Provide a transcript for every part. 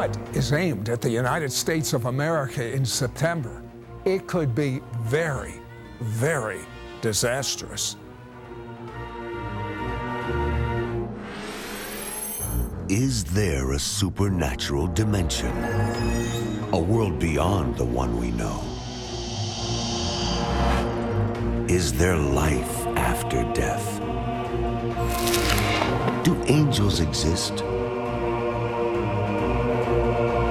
what is aimed at the United States of America in September, it could be very, very disastrous. Is there a supernatural dimension? A world beyond the one we know? Is there life after death? Do angels exist?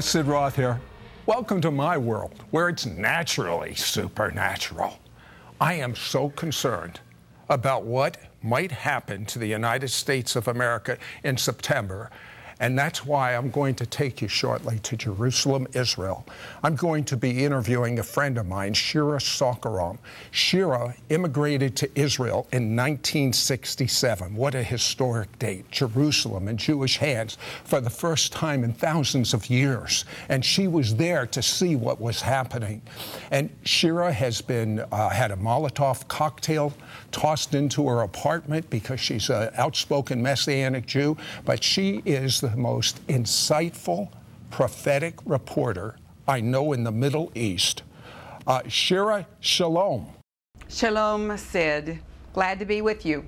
Sid Roth here. Welcome to my world, where it's naturally supernatural. I am so concerned about what might happen to the United States of America in September and that's why I'm going to take you shortly to Jerusalem, Israel. I'm going to be interviewing a friend of mine, Shira Sorko-Ram. Shira immigrated to Israel in 1967. What a historic date. Jerusalem in Jewish hands for the first time in thousands of years. And she was there to see what was happening. And Shira has been, uh, had a Molotov cocktail tossed into her apartment because she's an outspoken Messianic Jew, but she is the most insightful, prophetic reporter I know in the Middle East. Uh, Shira, shalom. Shalom, Sid. Glad to be with you.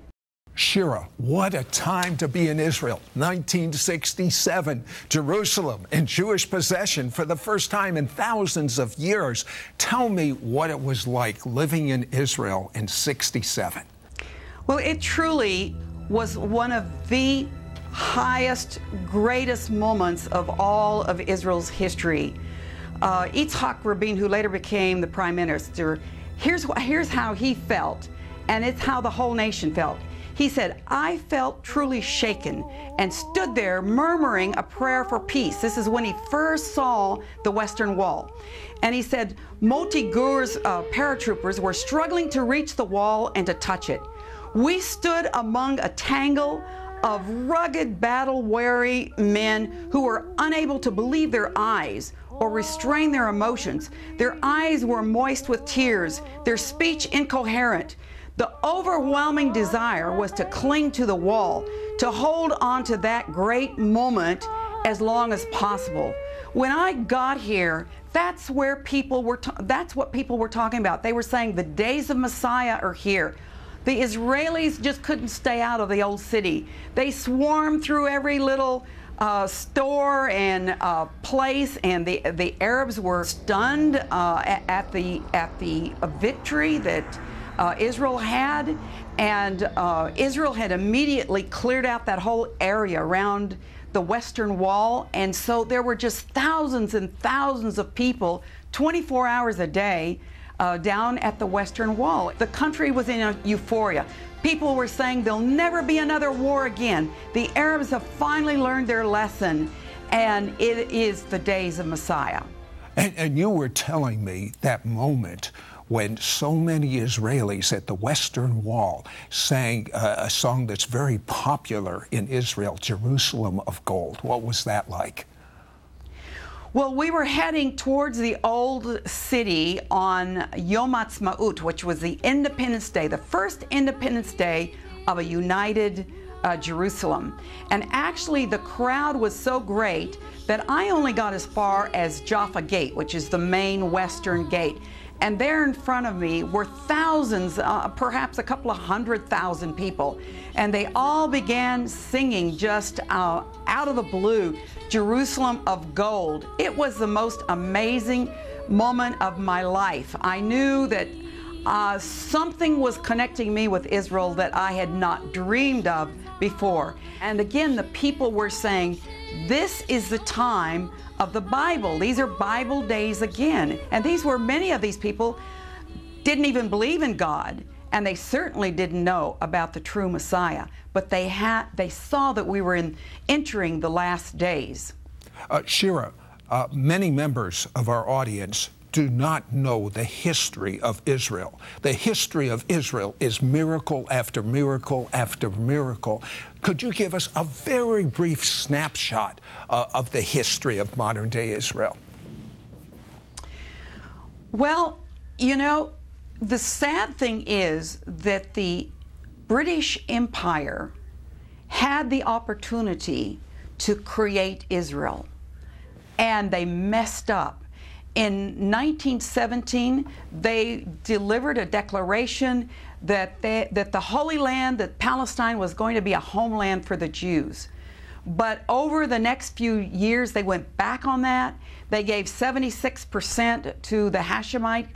Shira, what a time to be in Israel. 1967, Jerusalem in Jewish possession for the first time in thousands of years. Tell me what it was like living in Israel in 67. Well, it truly was one of the highest, greatest moments of all of Israel's history. Uh, Rabin, who later became the prime minister, here's, here's how he felt, and it's how the whole nation felt. He said, I felt truly shaken and stood there murmuring a prayer for peace. This is when he first saw the Western Wall. And he said, Moti Gur's uh, paratroopers were struggling to reach the wall and to touch it. We stood among a tangle of rugged, battle weary men who were unable to believe their eyes or restrain their emotions. Their eyes were moist with tears, their speech incoherent. The overwhelming desire was to cling to the wall, to hold on to that great moment as long as possible. When I got here, that's where people were that's what people were talking about. They were saying the days of Messiah are here. The Israelis just couldn't stay out of the old city. They swarmed through every little uh, store and uh, place, and the the Arabs were stunned uh, at, at, the at the victory that uh, Israel had, and uh, Israel had immediately cleared out that whole area around the Western Wall, and so there were just thousands and thousands of people 24 hours a day uh, down at the Western Wall. The country was in a euphoria. People were saying there'll never be another war again. The Arabs have finally learned their lesson, and it is the days of Messiah. And, and you were telling me that moment when so many Israelis at the Western Wall sang uh, a song that's very popular in Israel, Jerusalem of Gold. What was that like? Well, we were heading towards the old city on Yom Ha'atzmaut, which was the Independence Day, the first Independence Day of a united uh, Jerusalem. And actually, the crowd was so great that I only got as far as Jaffa Gate, which is the main western gate. And there in front of me were thousands, uh, perhaps a couple of hundred thousand people. And they all began singing just uh, out of the blue, Jerusalem of Gold. It was the most amazing moment of my life. I knew that uh, something was connecting me with Israel that I had not dreamed of before. And again, the people were saying, This is the time of the Bible. These are Bible days again. And these were many of these people didn't even believe in God and they certainly didn't know about the true Messiah, but they had they saw that we were in entering the last days. Uh, Shira, uh, many members of our audience do not know the history of Israel. The history of Israel is miracle after miracle after miracle. Could you give us a very brief snapshot uh, of the history of modern day Israel? Well, you know, the sad thing is that the British Empire had the opportunity to create Israel, and they messed up. In 1917, they delivered a declaration that, they, that the Holy Land, that Palestine was going to be a homeland for the Jews. But over the next few years, they went back on that. They gave 76% to the Hashemite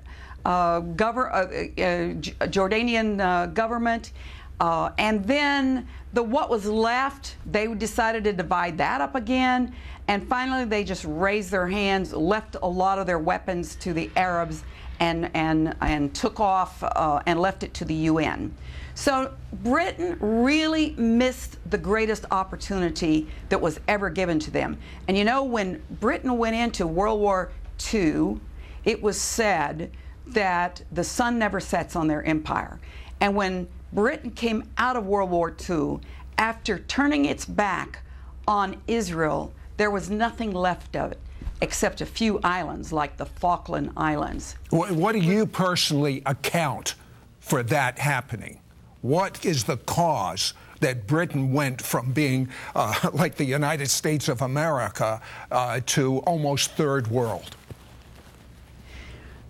uh, gover- uh, uh, Jordanian uh, government. Uh, and then the what was left, they decided to divide that up again. And finally, they just raised their hands, left a lot of their weapons to the Arabs, and, and, and took off uh, and left it to the UN. So Britain really missed the greatest opportunity that was ever given to them. And you know, when Britain went into World War II, it was said that the sun never sets on their empire. And when Britain came out of World War II, after turning its back on Israel, there was nothing left of it except a few islands like the Falkland Islands. What do you personally account for that happening? What is the cause that Britain went from being uh, like the United States of America uh, to almost third world?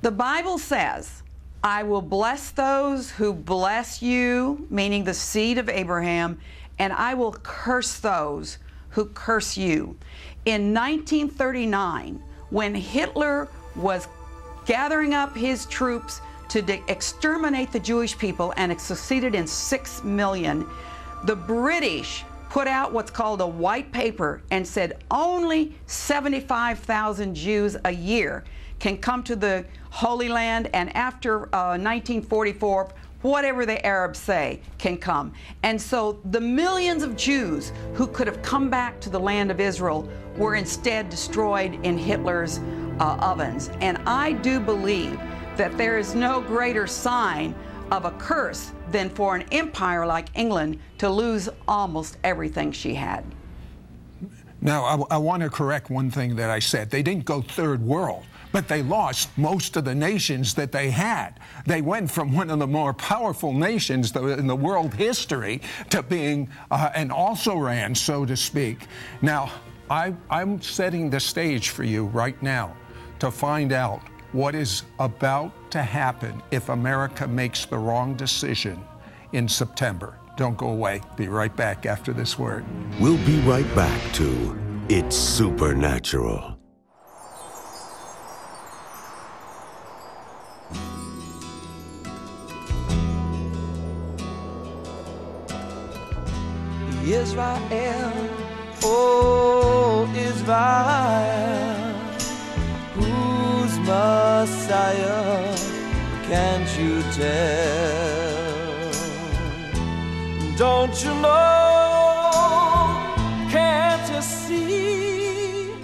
The Bible says, I will bless those who bless you, meaning the seed of Abraham, and I will curse those who curse you. In 1939, when Hitler was gathering up his troops to de- exterminate the Jewish people and it succeeded in six million, the British put out what's called a white paper and said only 75,000 Jews a year can come to the Holy Land, and after uh, 1944, whatever the Arabs say can come. And so the millions of Jews who could have come back to the land of Israel were instead destroyed in Hitler's uh, ovens. And I do believe that there is no greater sign of a curse than for an empire like England to lose almost everything she had. Now, I, I want to correct one thing that I said. They didn't go third world but they lost most of the nations that they had. They went from one of the more powerful nations in the world history to being uh, an also ran, so to speak. Now, I, I'm setting the stage for you right now to find out what is about to happen if America makes the wrong decision in September. Don't go away. Be right back after this word. We'll be right back to It's Supernatural. Israel, oh Israel, whose Messiah can't you tell? Don't you know? Can't you see?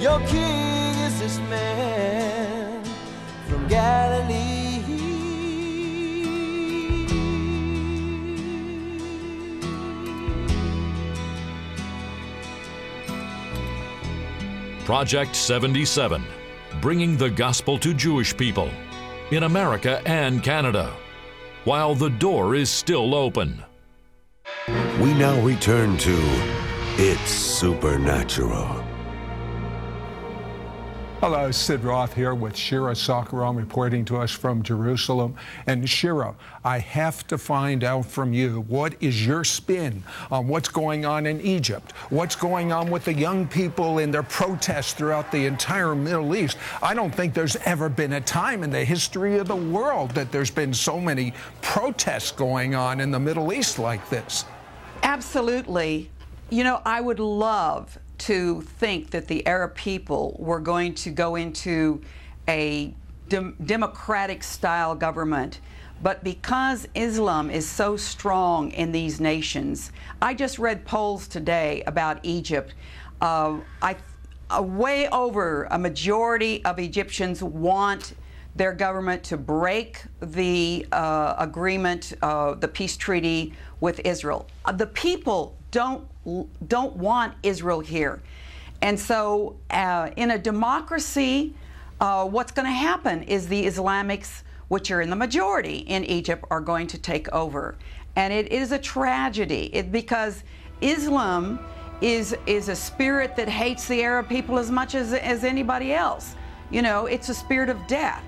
Your king is this man Project 77, bringing the gospel to Jewish people in America and Canada, while the door is still open. We now return to It's Supernatural. Hello, Sid Roth here with Shira Sorko reporting to us from Jerusalem. And Shira, I have to find out from you what is your spin on what's going on in Egypt? What's going on with the young people in their protests throughout the entire Middle East? I don't think there's ever been a time in the history of the world that there's been so many protests going on in the Middle East like this. Absolutely. You know, I would love to think that the Arab people were going to go into a dem- democratic style government. But because Islam is so strong in these nations, I just read polls today about Egypt. Uh, I, a way over a majority of Egyptians want their government to break the uh, agreement, uh, the peace treaty with Israel. Uh, the people don't don't want Israel here, and so uh, in a democracy, uh, what's going to happen is the Islamics, which are in the majority in Egypt, are going to take over, and it is a tragedy it, because Islam is is a spirit that hates the Arab people as much as as anybody else. You know, it's a spirit of death.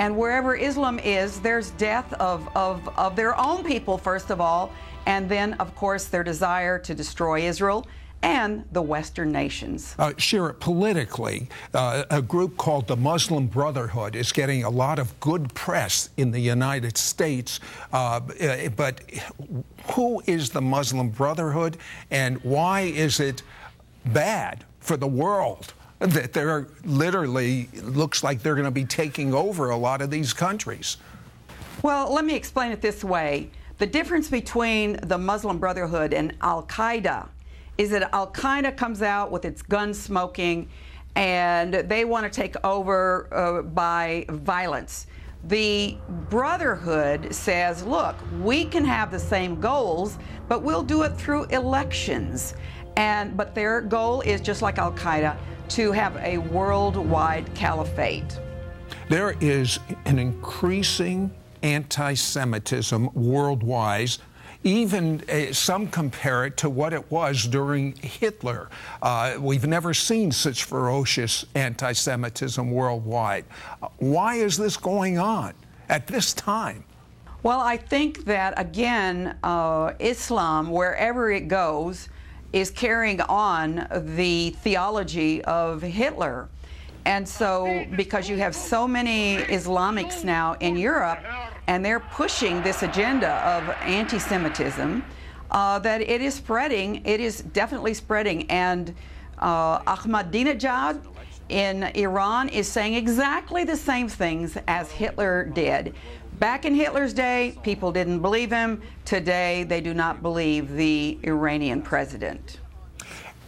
And wherever Islam is, there's death of, of, of their own people, first of all, and then, of course, their desire to destroy Israel and the Western nations. Uh, Shira, politically, uh, a group called the Muslim Brotherhood is getting a lot of good press in the United States. Uh, but who is the Muslim Brotherhood and why is it bad for the world? That they're literally looks like they're going to be taking over a lot of these countries. Well, let me explain it this way. The difference between the Muslim Brotherhood and Al Qaeda is that Al Qaeda comes out with its gun smoking and they want to take over uh, by violence. The Brotherhood says, look, we can have the same goals, but we'll do it through elections. And but their goal is just like Al Qaeda to have a worldwide caliphate. There is an increasing anti Semitism worldwide. Even uh, some compare it to what it was during Hitler. Uh, we've never seen such ferocious anti Semitism worldwide. Uh, why is this going on at this time? Well, I think that, again, uh, Islam, wherever it goes, is carrying on the theology of Hitler. And so, because you have so many Islamics now in Europe, and they're pushing this agenda of anti Semitism, uh, that it is spreading. It is definitely spreading. And uh, Ahmadinejad in Iran is saying exactly the same things as Hitler did. Back in Hitler's day, people didn't believe him. Today, they do not believe the Iranian president.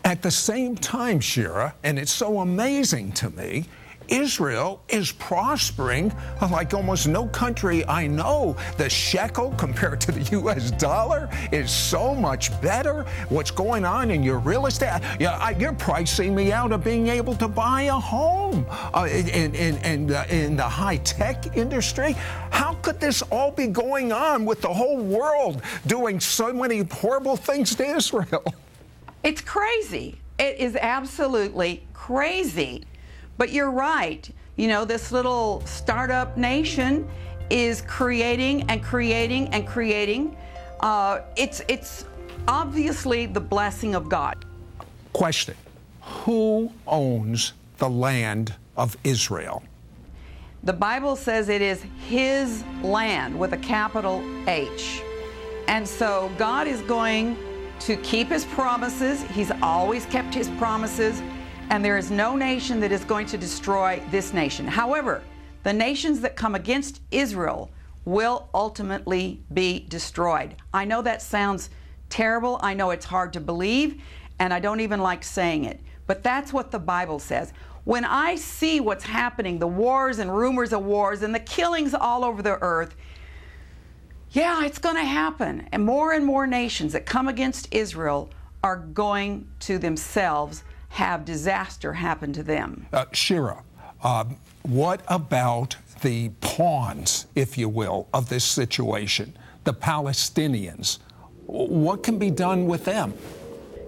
At the same time, Shira, and it's so amazing to me, Israel is prospering like almost no country I know. The shekel compared to the U.S. dollar is so much better. What's going on in your real estate? Yeah, you're pricing me out of being able to buy a home uh, in, in, in, the, in the high tech industry. How could this all be going on with the whole world doing so many horrible things to Israel? It's crazy. It is absolutely crazy. But you're right. You know, this little startup nation is creating and creating and creating. Uh, it's it's obviously the blessing of God. Question: Who owns the land of Israel? The Bible says it is His land with a capital H, and so God is going to keep His promises. He's always kept His promises and there is no nation that is going to destroy this nation. However, the nations that come against Israel will ultimately be destroyed. I know that sounds terrible. I know it's hard to believe, and I don't even like saying it. But that's what the Bible says. When I see what's happening, the wars and rumors of wars and the killings all over the earth, yeah, it's going to happen. And more and more nations that come against Israel are going to themselves have disaster happen to them. Uh, Shira, uh, what about the pawns, if you will, of this situation, the Palestinians? What can be done with them?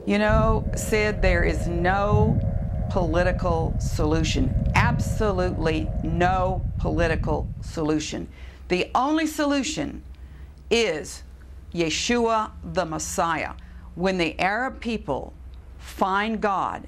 You know, Sid, there is no political solution. Absolutely no political solution. The only solution is Yeshua the Messiah. When the Arab people find God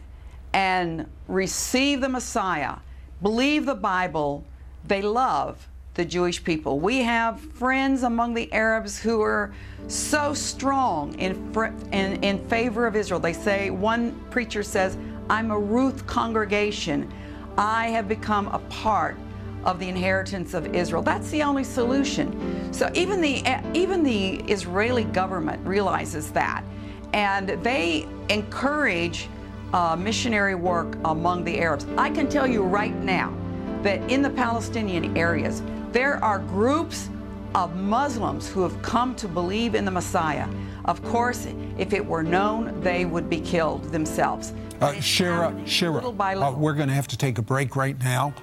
and receive the Messiah, believe the Bible, they love the Jewish people. We have friends among the Arabs who are so strong in, in, in favor of Israel. They say, one preacher says, I'm a Ruth congregation. I have become a part of the inheritance of Israel. That's the only solution. So even the even the Israeli government realizes that, and they encourage uh, missionary work among the Arabs. I can tell you right now that in the Palestinian areas, there are groups of Muslims who have come to believe in the Messiah. Of course, if it were known, they would be killed themselves. Uh, Shira, Shira, little by uh, we're going to have to take a break right now.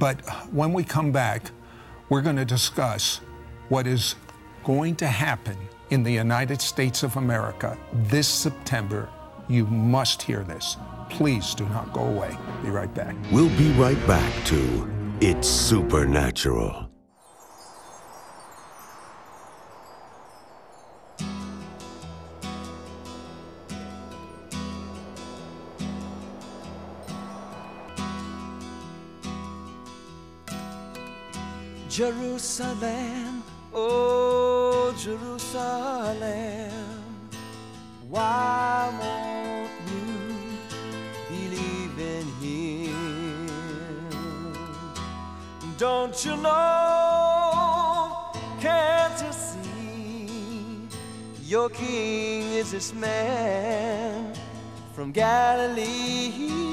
But when we come back, we're going to discuss what is going to happen in the United States of America this September. You must hear this. Please do not go away. Be right back. We'll be right back to It's Supernatural. Jerusalem, oh Jerusalem, why won't you believe in Him? Don't you know? Can't you see? Your King is this man from Galilee.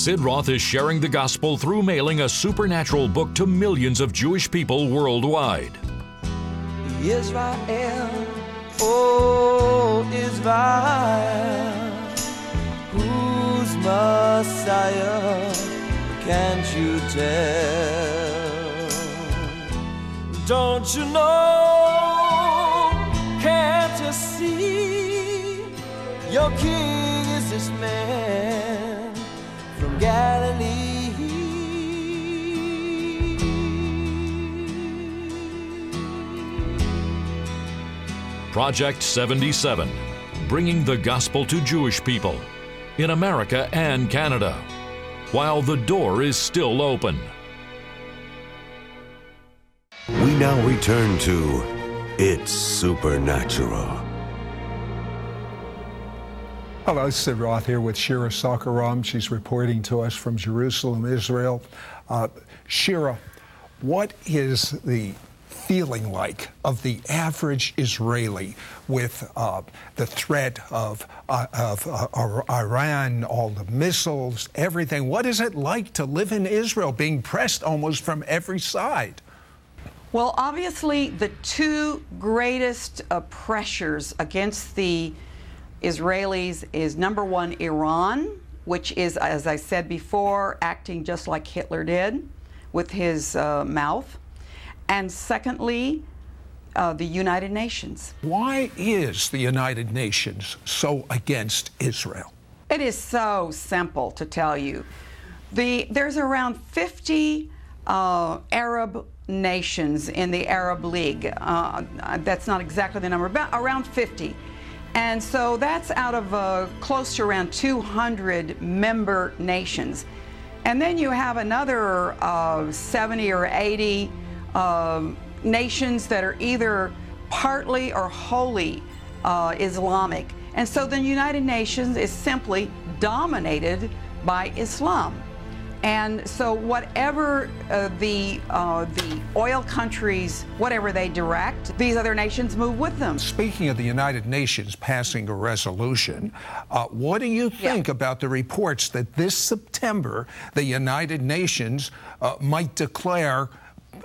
Sid Roth is sharing the gospel through mailing a supernatural book to millions of Jewish people worldwide. Israel, oh Israel, whose Messiah can't you tell? Don't you know? Can't you see? Your king is this man Galilee. Project 77, bringing the gospel to Jewish people in America and Canada, while the door is still open. We now return to It's Supernatural. Hello, Sid Roth here with Shira Sorko-Ram. She's reporting to us from Jerusalem, Israel. Uh, Shira, what is the feeling like of the average Israeli with uh, the threat of, uh, of uh, Iran, all the missiles, everything? What is it like to live in Israel, being pressed almost from every side? Well, obviously, the two greatest uh, pressures against the Israelis is number one, Iran, which is, as I said before, acting just like Hitler did with his uh, mouth. And secondly, uh, the United Nations. Why is the United Nations so against Israel? It is so simple to tell you. The, there's around 50 uh, Arab nations in the Arab League. Uh, that's not exactly the number, but around 50. And so that's out of uh, close to around 200 member nations. And then you have another uh, 70 or 80 um, nations that are either partly or wholly uh, Islamic. And so the United Nations is simply dominated by Islam. And so, whatever uh, the uh, the oil countries, whatever they direct, these other nations move with them. Speaking of the United Nations passing a resolution, uh, what do you think Yeah. about the reports that this September the United Nations uh, might declare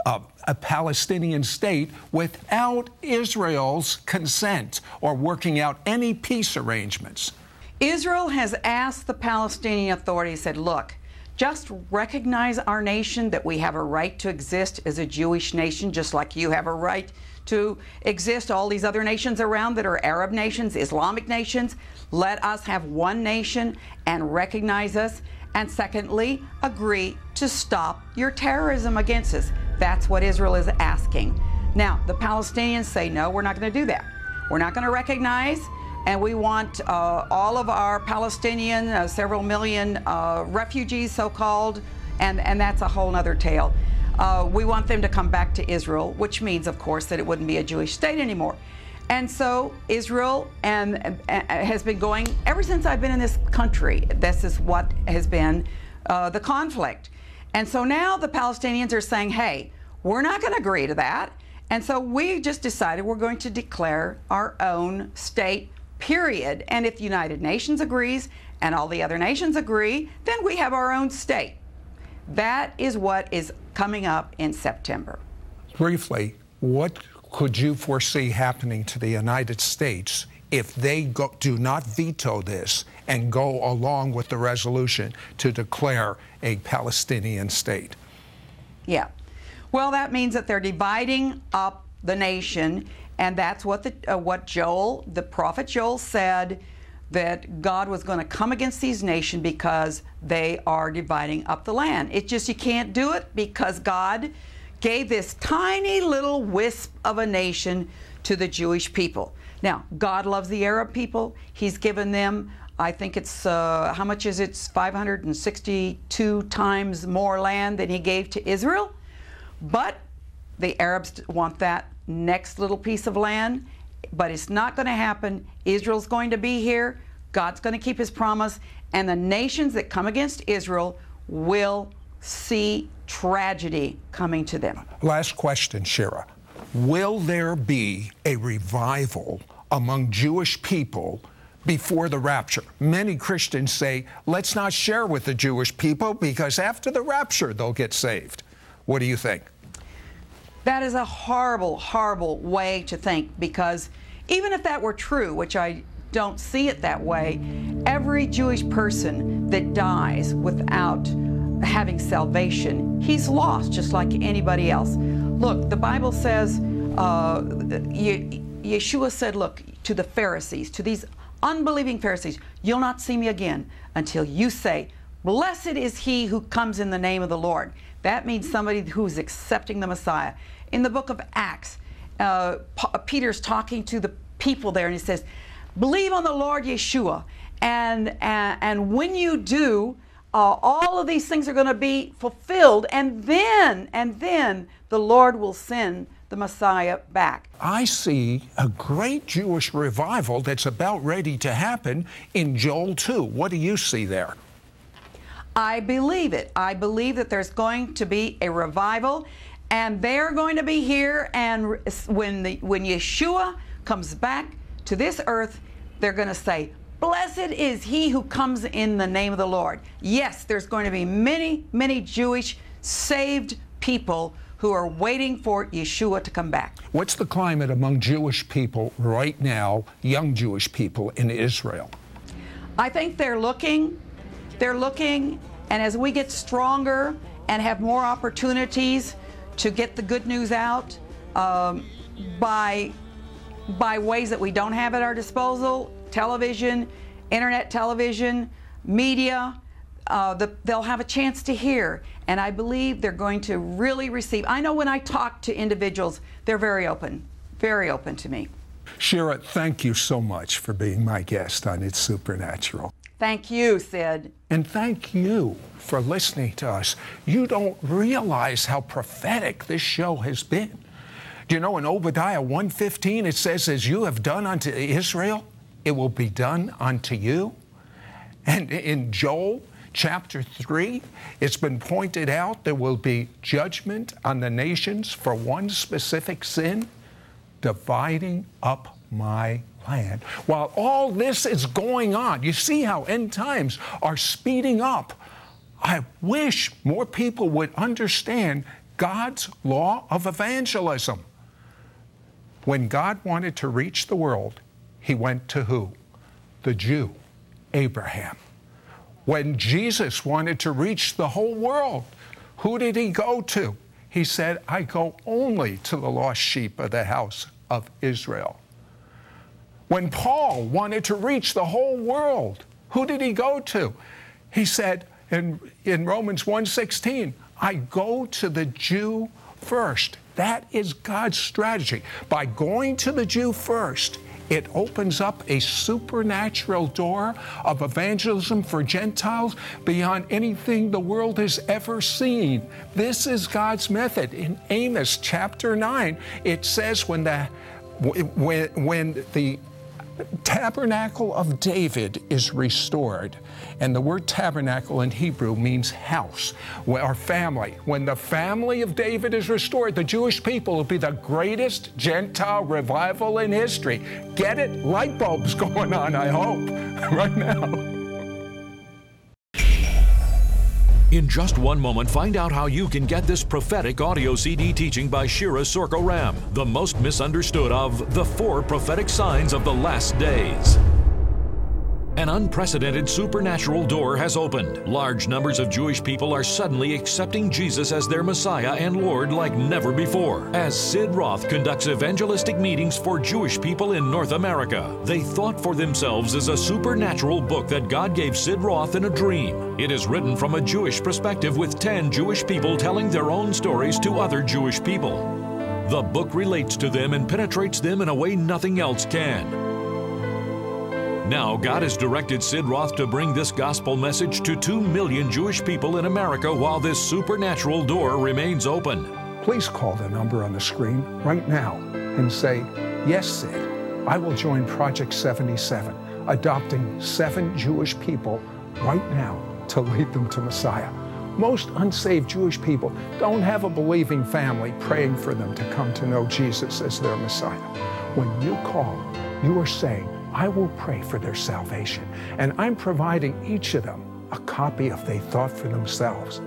uh, a Palestinian state without Israel's consent or working out any peace arrangements? Israel has asked the Palestinian Authority, said, look, just recognize our nation that we have a right to exist as a Jewish nation, just like you have a right to exist. All these other nations around that are Arab nations, Islamic nations, let us have one nation and recognize us. And secondly, agree to stop your terrorism against us. That's what Israel is asking. Now, the Palestinians say, no, we're not going to do that. We're not going to recognize and we want uh, all of our Palestinian, uh, several million uh, refugees, so called, and, and that's a whole other tale. Uh, we want them to come back to Israel, which means, of course, that it wouldn't be a Jewish state anymore. And so Israel and, uh, has been going ever since I've been in this country. This is what has been the conflict. And so now the Palestinians are saying, hey, we're not going to agree to that. And so we just decided we're going to declare our own state, period. And if the United Nations agrees and all the other nations agree, then we have our own state. That is what is coming up in September. Briefly, what could you foresee happening to the United States if they go, do not veto this and go along with the resolution to declare a Palestinian state? Yeah. Well, that means that they're dividing up the nation, and that's what the uh, what Joel, the prophet Joel, said that God was going to come against these nations because they are dividing up the land. It's just you can't do it because God gave this tiny little wisp of a nation to the Jewish people. Now, God loves the Arab people. He's given them, I think it's, uh, how much is it? 562 times more land than He gave to Israel. But the Arabs want that next little piece of land, but it's not going to happen. Israel's going to be here. God's going to keep his promise, and the nations that come against Israel will see tragedy coming to them. Last question, Shira. Will there be a revival among Jewish people before the rapture? Many Christians say, let's not share with the Jewish people because after the rapture they'll get saved. What do you think? That is a horrible, horrible way to think because even if that were true, which I don't see it that way, every Jewish person that dies without having salvation, he's lost just like anybody else. Look, the Bible says, uh, Yeshua said, look, to the Pharisees, to these unbelieving Pharisees, you'll not see me again until you say, Blessed is he who comes in the name of the Lord. That means somebody who's accepting the Messiah. In the book of Acts, uh, Peter's talking to the people there, and he says, Believe on the Lord Yeshua. And, and, and when you do, uh, all of these things are going to be fulfilled. And then, and then the Lord will send the Messiah back. I see a great Jewish revival that's about ready to happen in Joel 2. What do you see there? I believe it. I believe that there's going to be a revival and they're going to be here and when the when Yeshua comes back to this earth, they're going to say, Blessed is he who comes in the name of the Lord. Yes, there's going to be many, many Jewish saved people who are waiting for Yeshua to come back. What's the climate among Jewish people right now, young Jewish people in Israel? I think they're looking, they're looking, and as we get stronger and have more opportunities to get the good news out um, by by ways that we don't have at our disposal television, internet television, media. Uh, the, they'll have a chance to hear, and I believe they're going to really receive. I know when I talk to individuals, they're very open, very open to me. Shira, thank you so much for being my guest on It's Supernatural. Thank you, Sid. And thank you for listening to us. You don't realize how prophetic this show has been. Do you know in Obadiah 1:15 it says as you have done unto Israel, it will be done unto you. And in Joel chapter 3, it's been pointed out there will be judgment on the nations for one specific sin, dividing up my land. While all this is going on, you see how end times are speeding up. I wish more people would understand God's law of evangelism. When God wanted to reach the world, he went to who? The Jew, Abraham. When Jesus wanted to reach the whole world, who did he go to? He said, I go only to the lost sheep of the house of Israel. When Paul wanted to reach the whole world, who did he go to? He said in, in Romans 1:16, I go to the Jew first. That is God's strategy. By going to the Jew first, it opens up a supernatural door of evangelism for Gentiles beyond anything the world has ever seen. This is God's method. In Amos chapter 9, it says when the when, when the tabernacle of David is restored. And the word tabernacle in Hebrew means house or family. When the family of David is restored, the Jewish people will be the greatest Gentile revival in history. Get it? Light bulbs going on, I hope, right now. In just one moment, find out how you can get this prophetic audio CD teaching by Shira Sorko Ram, the most misunderstood of the four prophetic signs of the last days. An unprecedented supernatural door has opened. Large numbers of Jewish people are suddenly accepting Jesus as their Messiah and Lord like never before. As Sid Roth conducts evangelistic meetings for Jewish people in North America, They Thought for Themselves is a supernatural book that God gave Sid Roth in a dream. It is written from a Jewish perspective with 10 Jewish people telling their own stories to other Jewish people. The book relates to them and penetrates them in a way nothing else can. Now, God has directed Sid Roth to bring this gospel message to 2 million Jewish people in America while this supernatural door remains open. Please call the number on the screen right now and say, Yes, Sid, I will join Project 77, adopting seven Jewish people right now to lead them to Messiah. Most unsaved Jewish people don't have a believing family praying for them to come to know Jesus as their Messiah. When you call, you are saying, I will pray for their salvation, and I'm providing each of them a copy of They Thought for Themselves.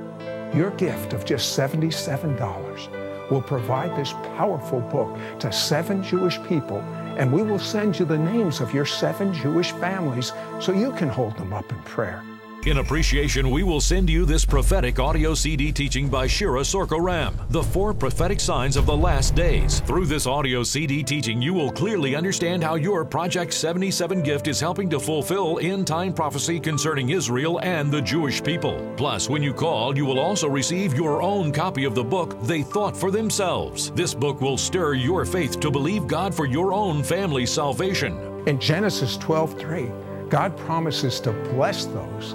Your gift of just $77 will provide this powerful book to seven Jewish people, and we will send you the names of your seven Jewish families so you can hold them up in prayer. In appreciation, we will send you this prophetic audio CD teaching by Shira Sorko Ram, The Four Prophetic Signs of the Last Days. Through this audio CD teaching, you will clearly understand how your Project 77 gift is helping to fulfill end time prophecy concerning Israel and the Jewish people. Plus, when you call, you will also receive your own copy of the book They Thought for Themselves. This book will stir your faith to believe God for your own family's salvation. In Genesis 12:3, God promises to bless those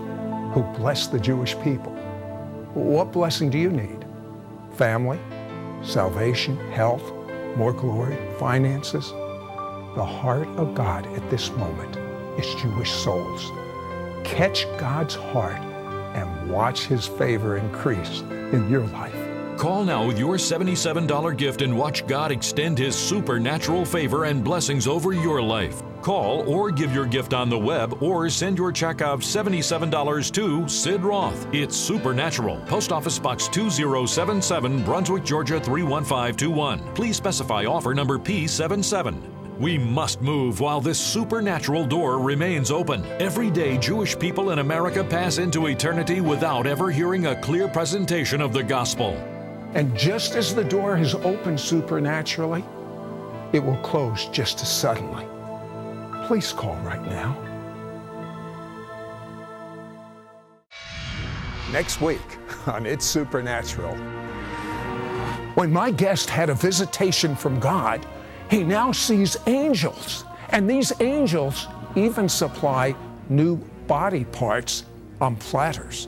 who bless the Jewish people. What blessing do you need? Family, salvation, health, more glory, finances? The heart of God at this moment is Jewish souls. Catch God's heart and watch his favor increase in your life. Call now with your $77 gift and watch God extend His supernatural favor and blessings over your life. Call or give your gift on the web or send your check of $77 to Sid Roth. It's supernatural. Post Office Box 2077, Brunswick, Georgia 31521. Please specify offer number P77. We must move while this supernatural door remains open. Every day, Jewish people in America pass into eternity without ever hearing a clear presentation of the gospel. And just as the door has opened supernaturally, it will close just as suddenly. Please call right now. Next week on It's Supernatural. When my guest had a visitation from God, he now sees angels. And these angels even supply new body parts on platters.